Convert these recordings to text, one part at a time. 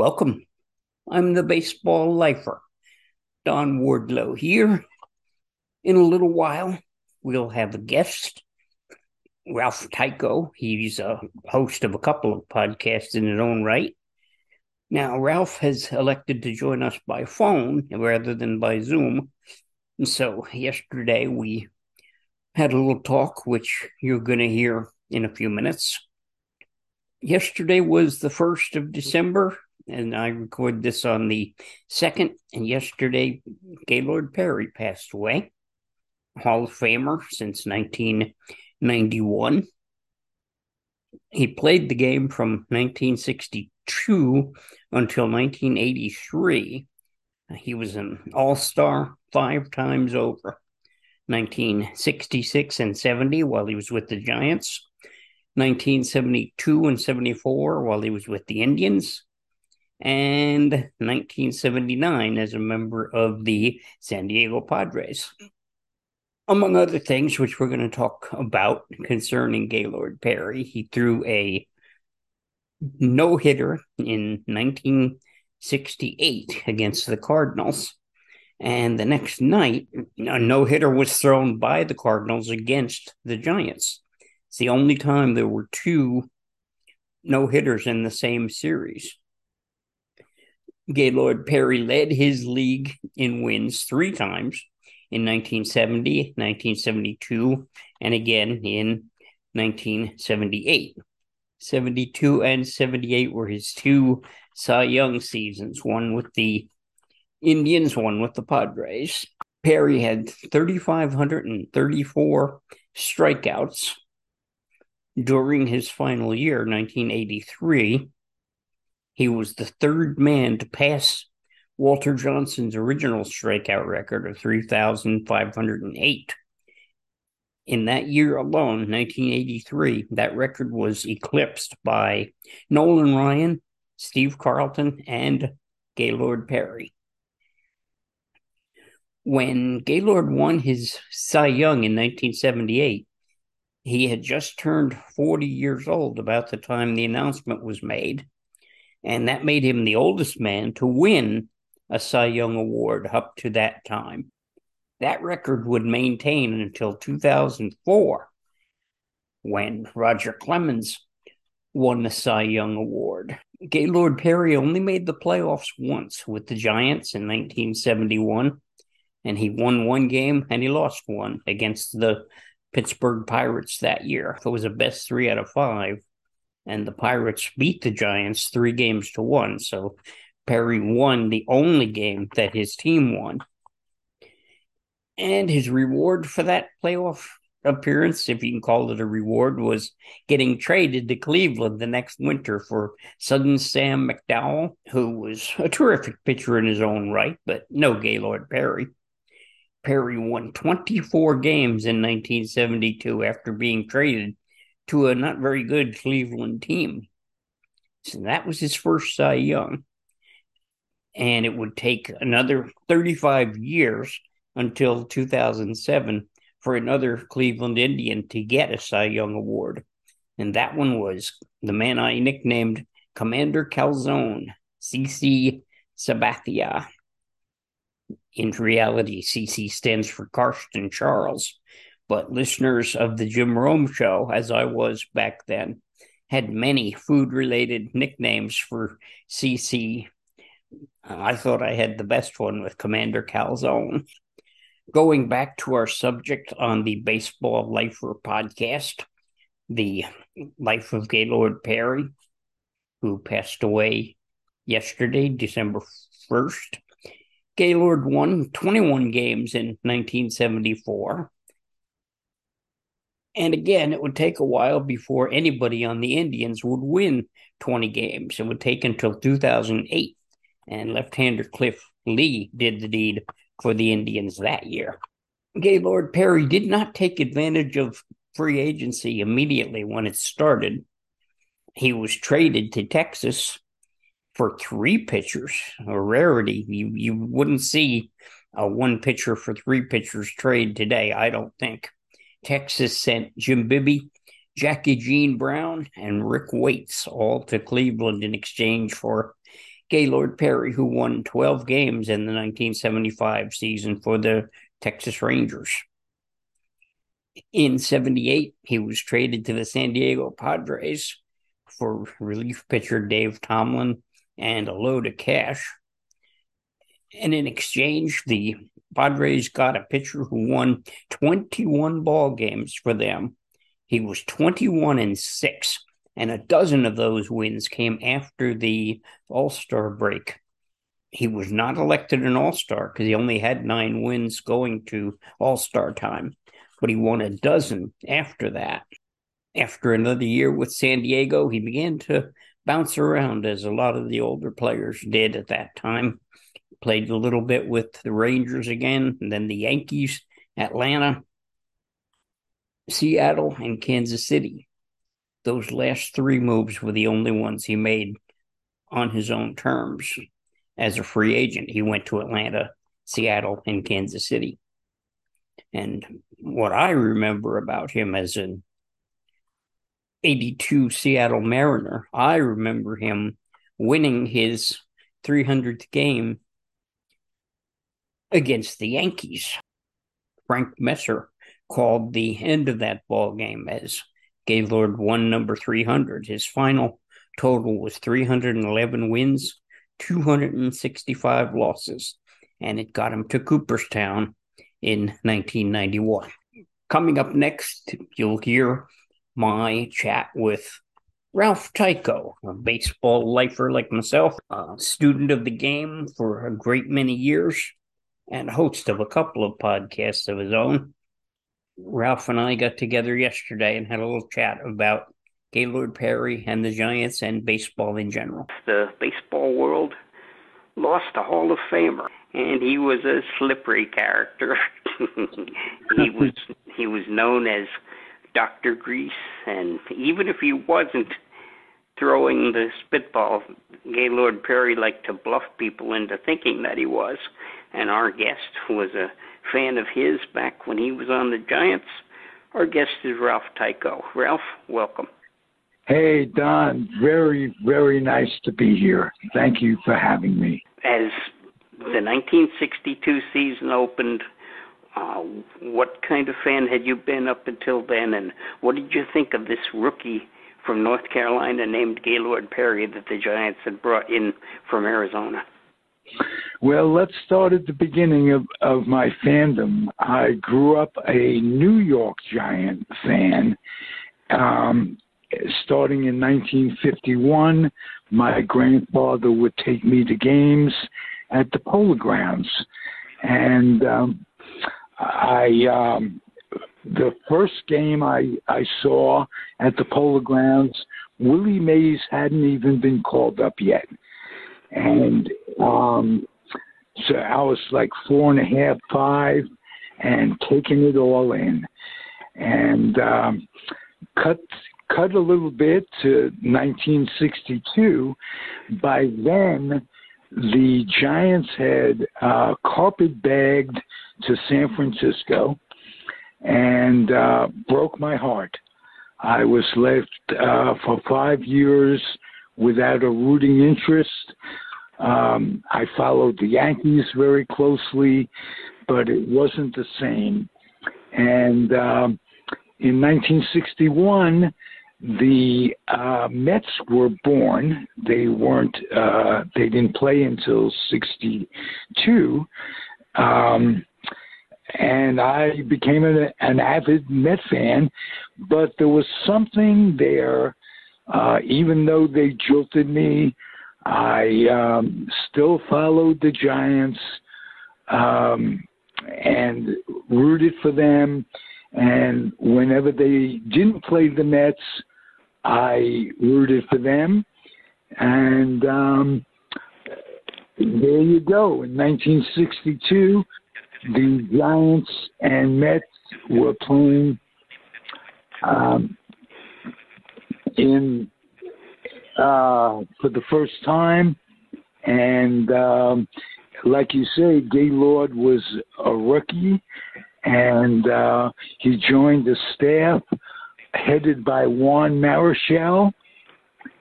Welcome. I'm the baseball lifer, Don Wardlow here. In a little while, we'll have a guest, Ralph Tyko. He's a host of a couple of podcasts in his own right. Now, Ralph has elected to join us by phone rather than by Zoom. And so, yesterday we had a little talk, which you're going to hear in a few minutes. Yesterday was the 1st of December, and I record this on the second. And yesterday, Gaylord Perry passed away, Hall of Famer since 1991. He played the game from 1962 until 1983. He was an all star five times over 1966 and 70 while he was with the Giants, 1972 and 74 while he was with the Indians, and 1979 as a member of the San Diego Padres. Among other things, which we're going to talk about concerning Gaylord Perry, he threw a no hitter in 1968 against the Cardinals. And the next night, a no hitter was thrown by the Cardinals against the Giants. It's the only time there were two no hitters in the same series. Gaylord Perry led his league in wins three times in 1970, 1972, and again in 1978. 72 and 78 were his two Cy Young seasons, one with the Indians, one with the Padres. Perry had 3,534 strikeouts during his final year, 1983 he was the third man to pass Walter Johnson's original strikeout record of 3,508. In that year alone, 1983, that record was eclipsed by Nolan Ryan, Steve Carlton, and Gaylord Perry. When Gaylord won his Cy Young in 1978, he had just turned 40 years old about the time the announcement was made and that made him the oldest man to win a Cy Young Award up to that time. That record would maintain until 2004 when Roger Clemens won the Cy Young Award. Gaylord Perry only made the playoffs once with the Giants in 1971, and he won one game and he lost one against the Pittsburgh Pirates that year. It was a best three out of five and the Pirates beat the Giants three games to one. So Perry won the only game that his team won. And his reward for that playoff appearance, if you can call it a reward, was getting traded to Cleveland the next winter for sudden Sam McDowell, who was a terrific pitcher in his own right, but no Gaylord Perry. Perry won 24 games in 1972 after being traded to a not very good Cleveland team. So that was his first Cy Young. And it would take another 35 years until 2007 for another Cleveland Indian to get a Cy Young Award. And that one was the man I nicknamed Commander Calzone, CC Sabathia. In reality, CC stands for Carsten Charles but listeners of the Jim Rome show, as I was back then, had many food related nicknames for CC. Uh, I thought I had the best one with Commander Calzone. Going back to our subject on the Baseball Lifer podcast, the life of Gaylord Perry, who passed away yesterday, December 1st. Gaylord won 21 games in 1974 and again, it would take a while before anybody on the Indians would win 20 games. It would take until 2008. And left hander Cliff Lee did the deed for the Indians that year. Gaylord Perry did not take advantage of free agency immediately when it started. He was traded to Texas for three pitchers, a rarity. You you wouldn't see a one pitcher for three pitchers trade today, I don't think. Texas sent Jim Bibby, Jackie Gene Brown, and Rick Waits all to Cleveland in exchange for Gaylord Perry, who won 12 games in the 1975 season for the Texas Rangers. In 78, he was traded to the San Diego Padres for relief pitcher Dave Tomlin and a load of cash. And in exchange, the Padres got a pitcher who won 21 ball games for them. He was 21 and 6, and a dozen of those wins came after the All Star break. He was not elected an All Star because he only had nine wins going to All Star time, but he won a dozen after that. After another year with San Diego, he began to bounce around as a lot of the older players did at that time played a little bit with the Rangers again, and then the Yankees, Atlanta, Seattle, and Kansas City. Those last three moves were the only ones he made on his own terms. As a free agent, he went to Atlanta, Seattle, and Kansas City. And what I remember about him as an 82 Seattle Mariner, I remember him winning his 300th game against the Yankees. Frank Messer called the end of that ball game as Gaylord won number 300. His final total was 311 wins, 265 losses, and it got him to Cooperstown in 1991. Coming up next, you'll hear my chat with Ralph Tyko, a baseball lifer like myself, a student of the game for a great many years, and host of a couple of podcasts of his own. Ralph and I got together yesterday and had a little chat about Gaylord Perry and the Giants and baseball in general. The baseball world lost a Hall of Famer, and he was a slippery character. he was he was known as Doctor Grease, and even if he wasn't throwing the spitball, Gaylord Perry liked to bluff people into thinking that he was and our guest was a fan of his back when he was on the Giants. Our guest is Ralph Tyko. Ralph, welcome. Hey, Don. Very, very nice to be here. Thank you for having me. As the 1962 season opened, uh, what kind of fan had you been up until then, and what did you think of this rookie from North Carolina named Gaylord Perry that the Giants had brought in from Arizona? Well, let's start at the beginning of, of my fandom. I grew up a New York Giant fan. Um, starting in 1951, my grandfather would take me to games at the Polo Grounds. And um, I, um, the first game I, I saw at the Polo Grounds, Willie Mays hadn't even been called up yet. And um, so I was like four and a half, five, and taking it all in. And um, cut cut a little bit to 1962. By then, the Giants had uh, carpet bagged to San Francisco and uh, broke my heart. I was left uh, for five years without a rooting interest. Um, I followed the Yankees very closely, but it wasn't the same. And um, in 1961, the uh, Mets were born. They weren't. Uh, they didn't play until '62, um, and I became an, an avid Met fan. But there was something there, uh, even though they jilted me I um, still followed the Giants um, and rooted for them. And whenever they didn't play the Mets, I rooted for them. And um, there you go. In 1962, the Giants and Mets were playing um, in uh, for the first time. And um, like you say, Gaylord was a rookie, and uh, he joined the staff headed by Juan Marichal,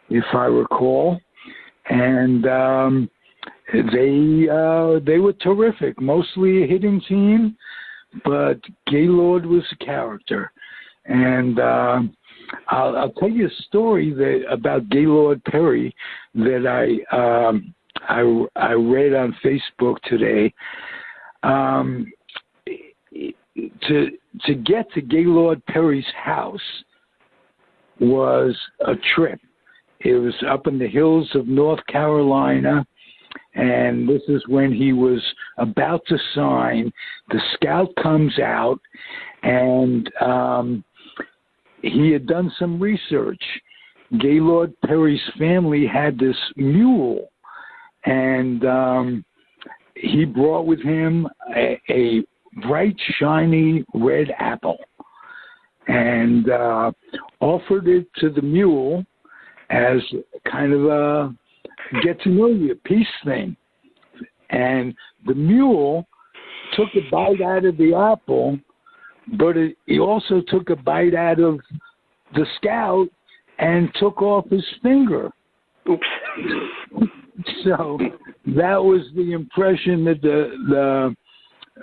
if I recall. and um, they uh, they were terrific. Mostly a hitting team, but Gaylord was a character, and. Uh, I'll, I'll tell you a story that about Gaylord Perry that I um, I I read on Facebook today. Um, to to get to Gaylord Perry's house was a trip. It was up in the hills of North Carolina, and this is when he was about to sign. The scout comes out, and um, he had done some research. Gaylord Perry's family had this mule, and um, he brought with him a, a bright, shiny red apple and uh, offered it to the mule as kind of a get to know you peace thing. And the mule took a bite out of the apple, but it, he also took a bite out of the scout and took off his finger. Oops. so that was the impression that the the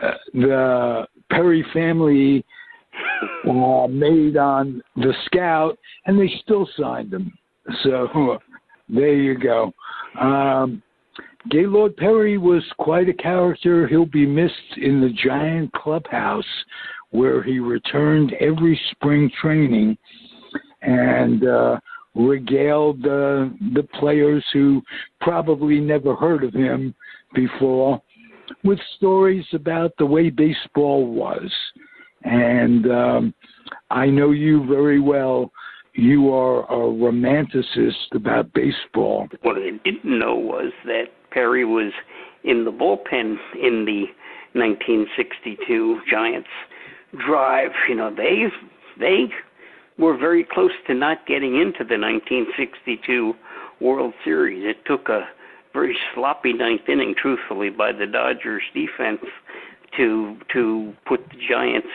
uh, the Perry family uh, made on the scout, and they still signed him. So there you go. Um, Gaylord Perry was quite a character. He'll be missed in the giant clubhouse where he returned every spring training and uh, regaled uh, the players who probably never heard of him before with stories about the way baseball was. And um, I know you very well. You are a romanticist about baseball. What I didn't know was that Perry was in the bullpen in the 1962 Giants drive. You know, they they were very close to not getting into the 1962 World Series. It took a very sloppy ninth inning, truthfully, by the Dodgers defense to to put the Giants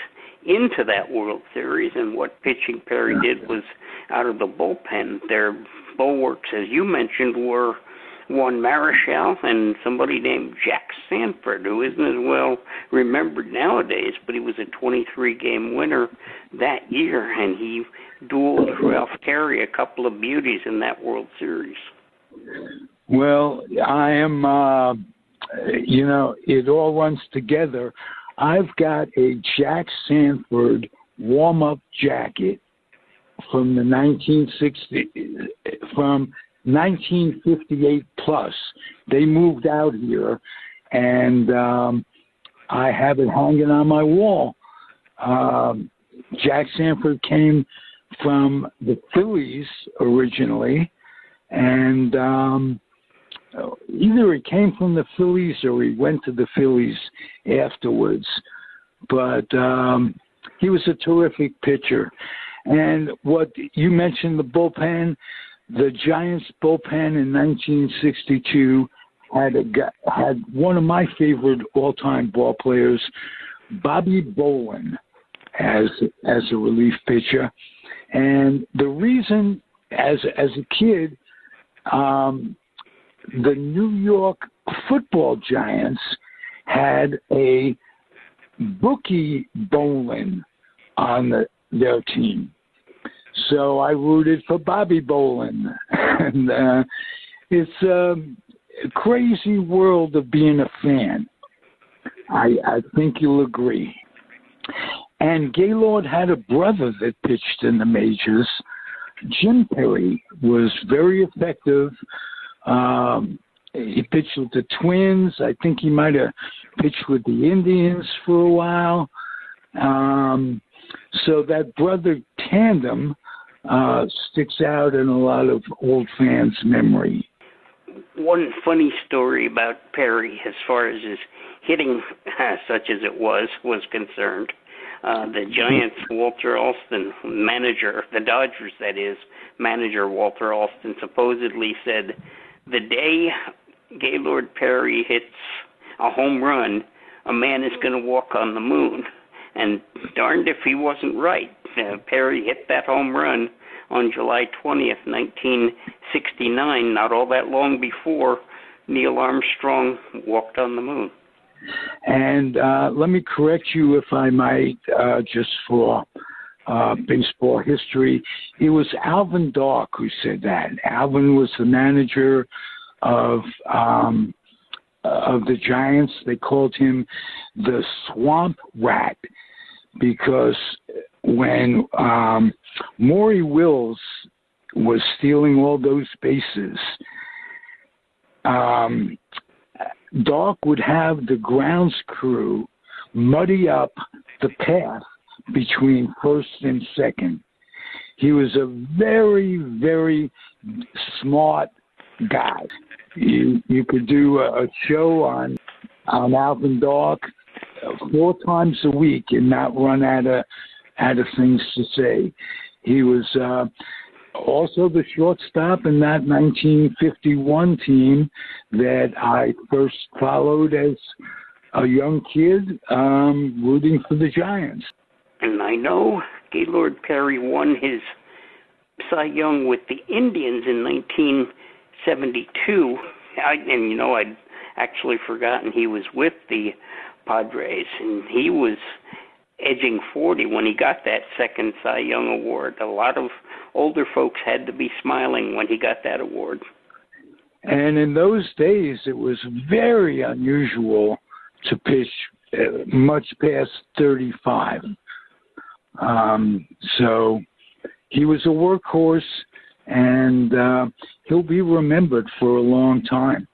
into that World Series. And what pitching Perry did was out of the bullpen. Their bulwarks, as you mentioned, were Juan Marichal and somebody named Jack Sanford, who isn't as well remembered nowadays, but he was a 23 game winner that year, and he dueled Ralph Terry, a couple of beauties in that World Series. Well, I am, uh, you know, it all runs together. I've got a Jack Sanford warm up jacket from the 1960 from 1958 plus. They moved out here, and um, I have it hanging on my wall. Um, Jack Sanford came from the Phillies originally, and um, either he came from the Phillies or he went to the Phillies afterwards. But um, he was a terrific pitcher. And what you mentioned, the bullpen, the Giants bullpen in 1962 had a had one of my favorite all-time ball players, Bobby Bolin, as as a relief pitcher. And the reason, as as a kid, um, the New York football giants had a bookie Bolin on the, their team. So I rooted for Bobby Bolin. and uh, it's a crazy world of being a fan. I, I think you'll agree. And Gaylord had a brother that pitched in the majors. Jim Perry was very effective um, he pitched with the Twins. I think he might have pitched with the Indians for a while. Um, so that brother tandem uh, sticks out in a lot of old fans' memory. One funny story about Perry, as far as his hitting, such as it was, was concerned. Uh, the Giants, Walter Alston, manager, the Dodgers, that is, manager Walter Alston, supposedly said the day Gaylord Perry hits a home run, a man is going to walk on the moon. And darned if he wasn't right. Uh, Perry hit that home run on July 20th, 1969, not all that long before Neil Armstrong walked on the moon. And uh, let me correct you, if I might, uh, just for uh, baseball history. It was Alvin Dark who said that. Alvin was the manager of um, of the Giants. They called him the Swamp Rat because when um, Maury Wills was stealing all those bases, um, Dark would have the grounds crew muddy up the path between first and second. He was a very, very smart guy. You you could do a, a show on on Alvin Dark four times a week and not run out of out of things to say. He was uh, also the shortstop in that 1951 team that I first followed as a young kid, um, rooting for the Giants. And I know Gaylord Perry won his Cy Young with the Indians in 1972. I, and you know, I'd actually forgotten he was with the Padres, and he was edging 40 when he got that second Cy Young award. A lot of older folks had to be smiling when he got that award. And in those days, it was very unusual to pitch uh, much past 35. Um, so he was a workhorse, and uh, he'll be remembered for a long time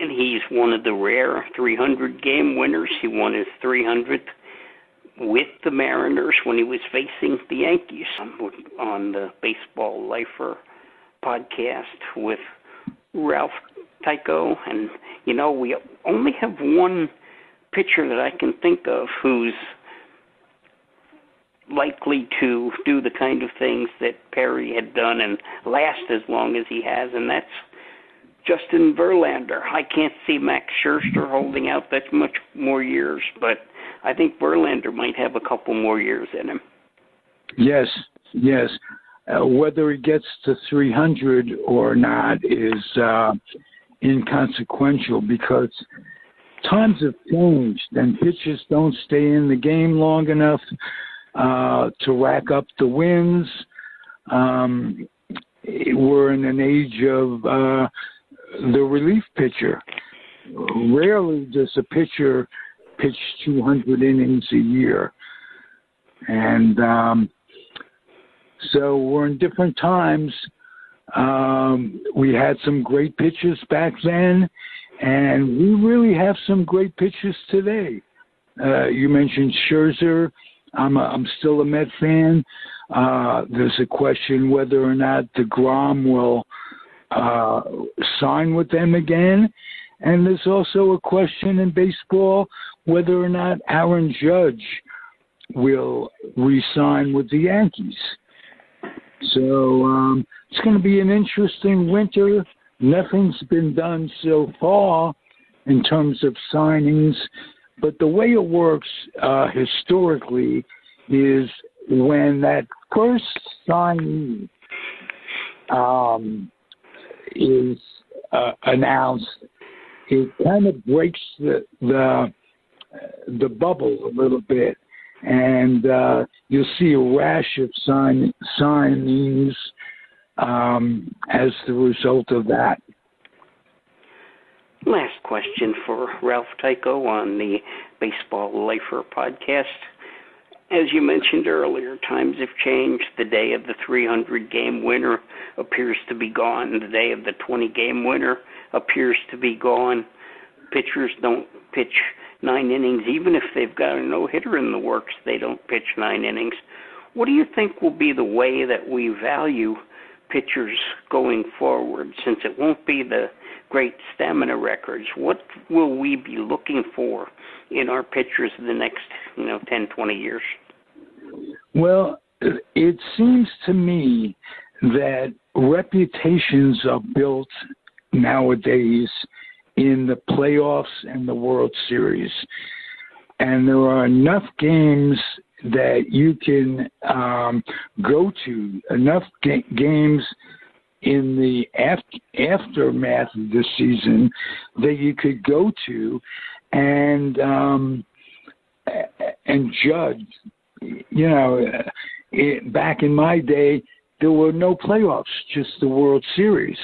and he's one of the rare 300 game winners. He won his 300th with the Mariners when he was facing the Yankees on the Baseball Lifer podcast with Ralph Tyko. And, you know, we only have one pitcher that I can think of who's likely to do the kind of things that Perry had done and last as long as he has, and that's Justin Verlander. I can't see Max Scherzer holding out that much more years, but I think Verlander might have a couple more years in him. Yes, yes. Uh, whether he gets to 300 or not is uh, inconsequential because times have changed and pitchers don't stay in the game long enough uh, to rack up the wins. Um, we're in an age of uh, the relief pitcher. Rarely does a pitcher pitch 200 innings a year. And um, so we're in different times. Um, we had some great pitchers back then, and we really have some great pitchers today. Uh, you mentioned Scherzer. I'm, a, I'm still a Met fan. Uh, there's a question whether or not DeGrom will uh, sign with them again. And there's also a question in baseball whether or not Aaron Judge will re-sign with the Yankees. So um, it's going to be an interesting winter. Nothing's been done so far in terms of signings, but the way it works uh, historically is when that first signing um, is uh, announced, it kind of breaks the the the bubble a little bit, and uh, you'll see a rash of sign signings um, as the result of that. Last question for Ralph Tyko on the Baseball Lifer podcast. As you mentioned earlier, times have changed. The day of the 300 game winner appears to be gone. The day of the 20 game winner appears to be gone. Pitchers don't pitch nine innings, even if they've got a no hitter in the works, they don't pitch nine innings. What do you think will be the way that we value pitchers going forward since it won't be the great stamina records? What will we be looking for in our pitchers in the next, you know, 10, 20 years? Well, it seems to me that reputations are built nowadays in the playoffs and the World Series. And there are enough games that you can um, go to enough ga- games in the after, aftermath of the season that you could go to and um, and judge. You know, it, back in my day, there were no playoffs, just the World Series.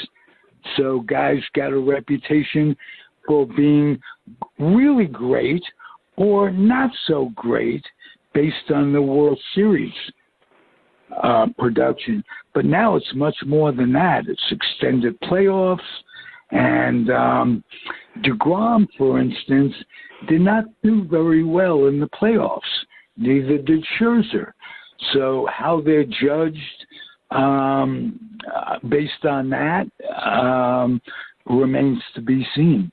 So guys got a reputation for being really great or not so great based on the World Series uh, production. But now it's much more than that. It's extended playoffs. And um, DeGrom, for instance, did not do very well in the playoffs. Neither did Scherzer. So how they're judged um, uh, based on that um, remains to be seen.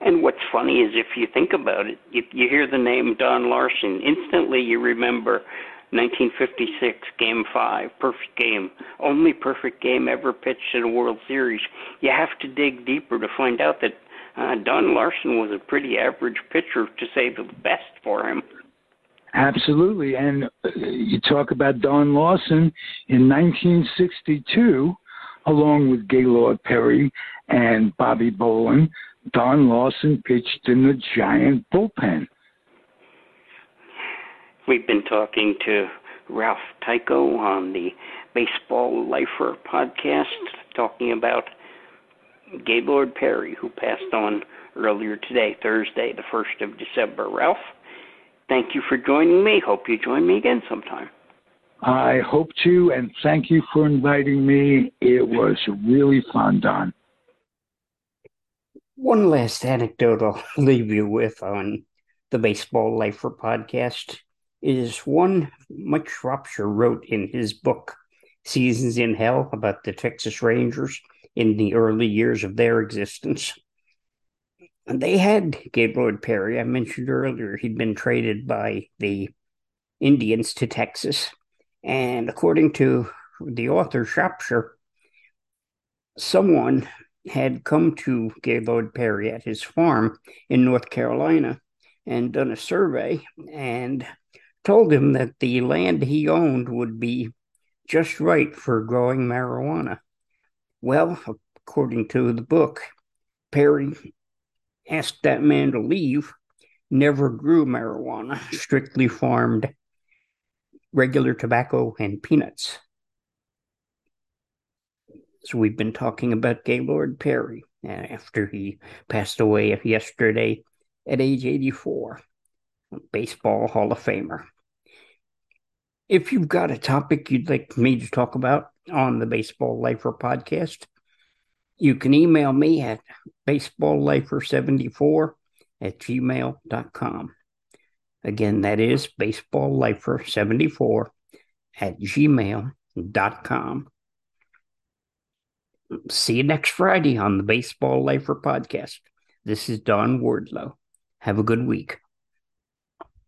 And what's funny is if you think about it, if you hear the name Don Larsen, instantly you remember 1956, Game 5, perfect game, only perfect game ever pitched in a World Series. You have to dig deeper to find out that uh, Don Larsen was a pretty average pitcher, to say the best for him. Absolutely. And uh, you talk about Don Larsen in 1962, along with Gaylord Perry and Bobby Bolin, Don Larsen pitched in the Giant bullpen. We've been talking to Ralph Tyko on the Baseball Lifer podcast, talking about Gaylord Perry, who passed on earlier today, Thursday, the 1st of December. Ralph, thank you for joining me. Hope you join me again sometime. I hope to, and thank you for inviting me. It was really fun, Don. One last anecdote I'll leave you with on the Baseball Lifer podcast is one Mike Shropshire wrote in his book, Seasons in Hell, about the Texas Rangers in the early years of their existence. And they had Gaylord Perry. I mentioned earlier he'd been traded by the Indians to Texas. And according to the author Shropshire, someone had come to Gaylord Perry at his farm in North Carolina and done a survey and told him that the land he owned would be just right for growing marijuana. Well, according to the book, Perry asked that man to leave, never grew marijuana, strictly farmed regular tobacco and peanuts. So we've been talking about Gaylord Perry uh, after he passed away yesterday at age 84, baseball Hall of Famer. If you've got a topic you'd like me to talk about on the Baseball Lifer podcast, you can email me at baseballlifer74 at gmail.com. Again, that is baseballlifer74 at gmail.com. See you next Friday on the Baseball Lifer podcast. This is Don Wardlow. Have a good week.